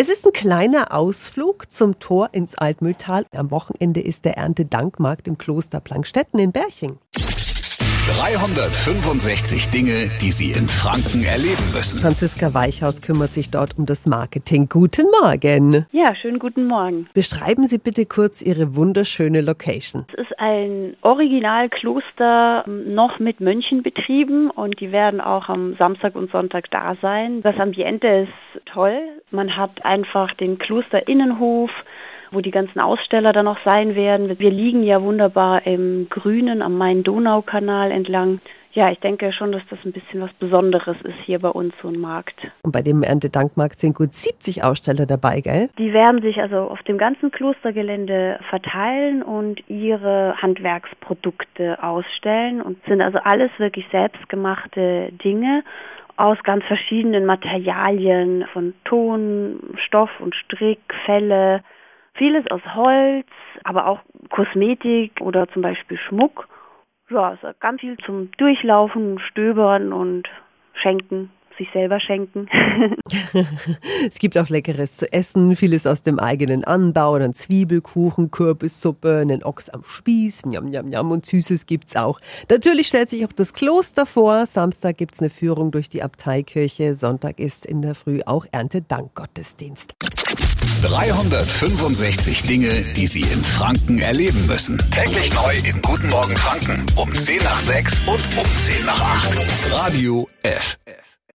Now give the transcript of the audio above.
Es ist ein kleiner Ausflug zum Tor ins Altmühltal. Am Wochenende ist der Erntedankmarkt im Kloster Plankstetten in Berching. 365 Dinge, die Sie in Franken erleben müssen. Franziska Weichhaus kümmert sich dort um das Marketing. Guten Morgen. Ja, schönen guten Morgen. Beschreiben Sie bitte kurz Ihre wunderschöne Location. Es ist ein Originalkloster, noch mit Mönchen betrieben und die werden auch am Samstag und Sonntag da sein. Das Ambiente ist toll. Man hat einfach den Klosterinnenhof, wo die ganzen Aussteller dann noch sein werden. Wir liegen ja wunderbar im Grünen am Main-Donau-Kanal entlang. Ja, ich denke schon, dass das ein bisschen was Besonderes ist hier bei uns, so ein Markt. Und bei dem Erntedankmarkt sind gut 70 Aussteller dabei, gell? Die werden sich also auf dem ganzen Klostergelände verteilen und ihre Handwerksprodukte ausstellen und sind also alles wirklich selbstgemachte Dinge aus ganz verschiedenen Materialien, von Ton, Stoff und Strick, Felle, Vieles aus Holz, aber auch Kosmetik oder zum Beispiel Schmuck. Ja, ist ganz viel zum Durchlaufen, Stöbern und Schenken sich selber schenken. es gibt auch Leckeres zu essen, vieles aus dem eigenen Anbau, dann Zwiebelkuchen, Kürbissuppe, einen Ochs am Spieß, njam, njam, njam und Süßes gibt's auch. Natürlich stellt sich auch das Kloster vor. Samstag gibt's eine Führung durch die Abteikirche. Sonntag ist in der Früh auch Erntedankgottesdienst. 365 Dinge, die Sie in Franken erleben müssen. Täglich neu in Guten Morgen Franken um 10 nach 6 und um 10 nach 8. Radio F.